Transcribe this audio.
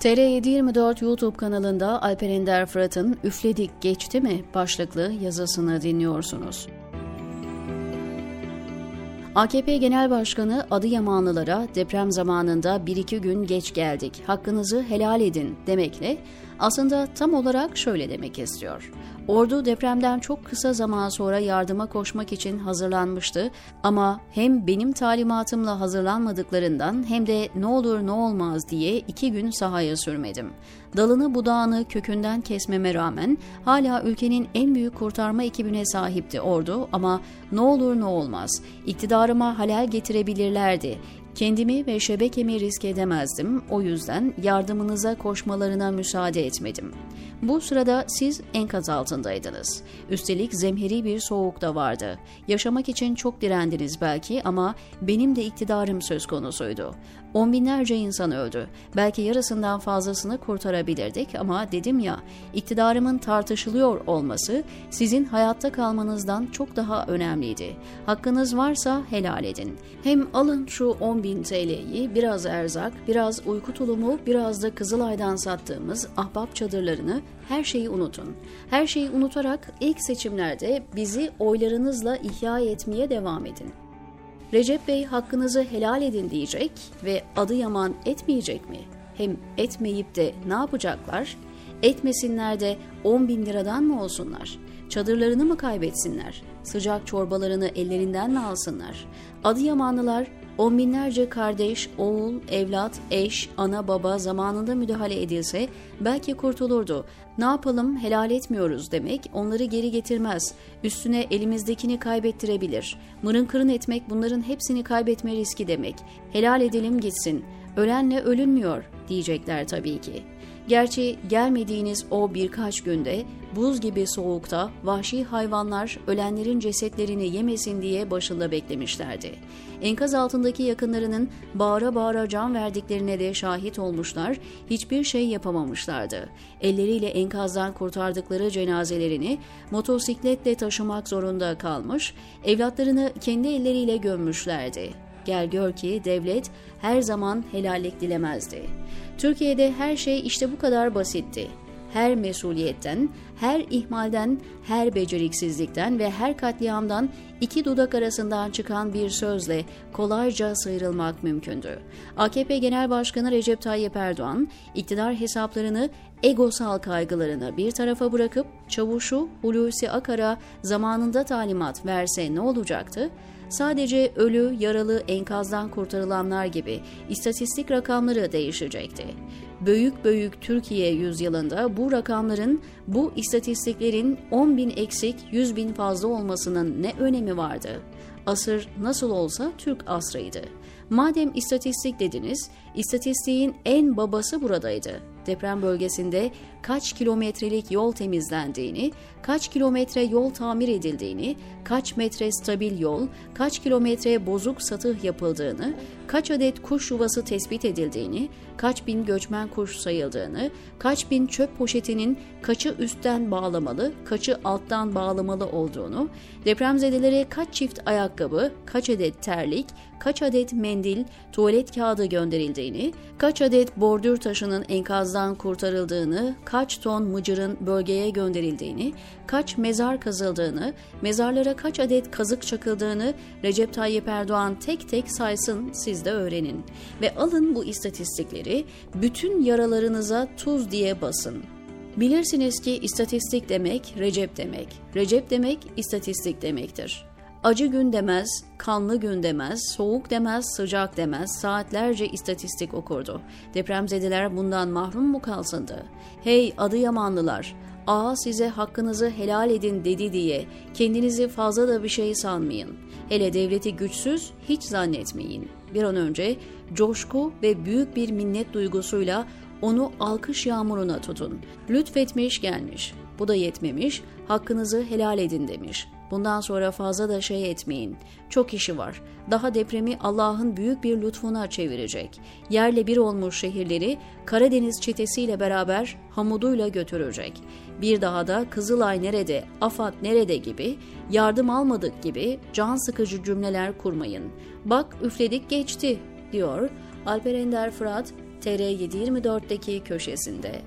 TR724 YouTube kanalında Alper Ender Fırat'ın Üfledik Geçti mi başlıklı yazısını dinliyorsunuz. AKP Genel Başkanı Adıyamanlılara deprem zamanında bir iki gün geç geldik, hakkınızı helal edin demekle aslında tam olarak şöyle demek istiyor. Ordu depremden çok kısa zaman sonra yardıma koşmak için hazırlanmıştı ama hem benim talimatımla hazırlanmadıklarından hem de ne olur ne olmaz diye iki gün sahaya sürmedim. Dalını budağını kökünden kesmeme rağmen hala ülkenin en büyük kurtarma ekibine sahipti ordu ama ne olur ne olmaz iktidarıma halel getirebilirlerdi. Kendimi ve şebekemi risk edemezdim. O yüzden yardımınıza koşmalarına müsaade etmedim. Bu sırada siz enkaz altındaydınız. Üstelik zemheri bir soğuk da vardı. Yaşamak için çok direndiniz belki ama benim de iktidarım söz konusuydu. On binlerce insan öldü. Belki yarısından fazlasını kurtarabilirdik ama dedim ya, iktidarımın tartışılıyor olması sizin hayatta kalmanızdan çok daha önemliydi. Hakkınız varsa helal edin. Hem alın şu 10 bin TL'yi, biraz erzak, biraz uyku tulumu, biraz da Kızılay'dan sattığımız ahbap çadırlarını her şeyi unutun. Her şeyi unutarak ilk seçimlerde bizi oylarınızla ihya etmeye devam edin. Recep Bey hakkınızı helal edin diyecek ve adı yaman etmeyecek mi? Hem etmeyip de ne yapacaklar? Etmesinler de 10 bin liradan mı olsunlar? Çadırlarını mı kaybetsinler? Sıcak çorbalarını ellerinden mi alsınlar? Adıyamanlılar On binlerce kardeş, oğul, evlat, eş, ana baba zamanında müdahale edilse belki kurtulurdu. Ne yapalım helal etmiyoruz demek onları geri getirmez. Üstüne elimizdekini kaybettirebilir. Mırın kırın etmek bunların hepsini kaybetme riski demek. Helal edelim gitsin. Ölenle ölünmüyor diyecekler tabii ki. Gerçi gelmediğiniz o birkaç günde buz gibi soğukta vahşi hayvanlar ölenlerin cesetlerini yemesin diye başında beklemişlerdi. Enkaz altındaki yakınlarının bağıra bağıra can verdiklerine de şahit olmuşlar, hiçbir şey yapamamışlardı. Elleriyle enkazdan kurtardıkları cenazelerini motosikletle taşımak zorunda kalmış, evlatlarını kendi elleriyle gömmüşlerdi. Gel gör ki devlet her zaman helallik dilemezdi. Türkiye'de her şey işte bu kadar basitti her mesuliyetten, her ihmalden, her beceriksizlikten ve her katliamdan iki dudak arasından çıkan bir sözle kolayca sıyrılmak mümkündü. AKP Genel Başkanı Recep Tayyip Erdoğan, iktidar hesaplarını, egosal kaygılarını bir tarafa bırakıp çavuşu Hulusi Akar'a zamanında talimat verse ne olacaktı? Sadece ölü, yaralı, enkazdan kurtarılanlar gibi istatistik rakamları değişecekti. Büyük büyük Türkiye yüzyılında bu rakamların, bu istatistiklerin 10 bin eksik 100 bin fazla olmasının ne önemi vardı? Asır nasıl olsa Türk asrıydı. Madem istatistik dediniz, istatistiğin en babası buradaydı deprem bölgesinde kaç kilometrelik yol temizlendiğini, kaç kilometre yol tamir edildiğini, kaç metre stabil yol, kaç kilometre bozuk satıh yapıldığını, kaç adet kuş yuvası tespit edildiğini, kaç bin göçmen kuş sayıldığını, kaç bin çöp poşetinin kaçı üstten bağlamalı, kaçı alttan bağlamalı olduğunu, depremzedelere kaç çift ayakkabı, kaç adet terlik, kaç adet mendil, tuvalet kağıdı gönderildiğini, kaç adet bordür taşının enkazdan kurtarıldığını, kaç ton mıcırın bölgeye gönderildiğini, kaç mezar kazıldığını, mezarlara kaç adet kazık çakıldığını Recep Tayyip Erdoğan tek tek saysın siz de öğrenin. Ve alın bu istatistikleri bütün yaralarınıza tuz diye basın. Bilirsiniz ki istatistik demek Recep demek. Recep demek istatistik demektir. Acı gün demez, kanlı gün demez, soğuk demez, sıcak demez, saatlerce istatistik okurdu. Depremzedeler bundan mahrum mu kalsındı? Hey Adıyamanlılar, ağa size hakkınızı helal edin dedi diye kendinizi fazla da bir şey sanmayın. Hele devleti güçsüz hiç zannetmeyin. Bir an önce coşku ve büyük bir minnet duygusuyla onu alkış yağmuruna tutun. Lütfetmiş gelmiş. Bu da yetmemiş, hakkınızı helal edin demiş. Bundan sonra fazla da şey etmeyin. Çok işi var. Daha depremi Allah'ın büyük bir lütfuna çevirecek. Yerle bir olmuş şehirleri Karadeniz çetesiyle beraber hamuduyla götürecek. Bir daha da Kızılay nerede, Afat nerede gibi, yardım almadık gibi can sıkıcı cümleler kurmayın. Bak üfledik geçti diyor Alper Ender Fırat TR724'deki köşesinde.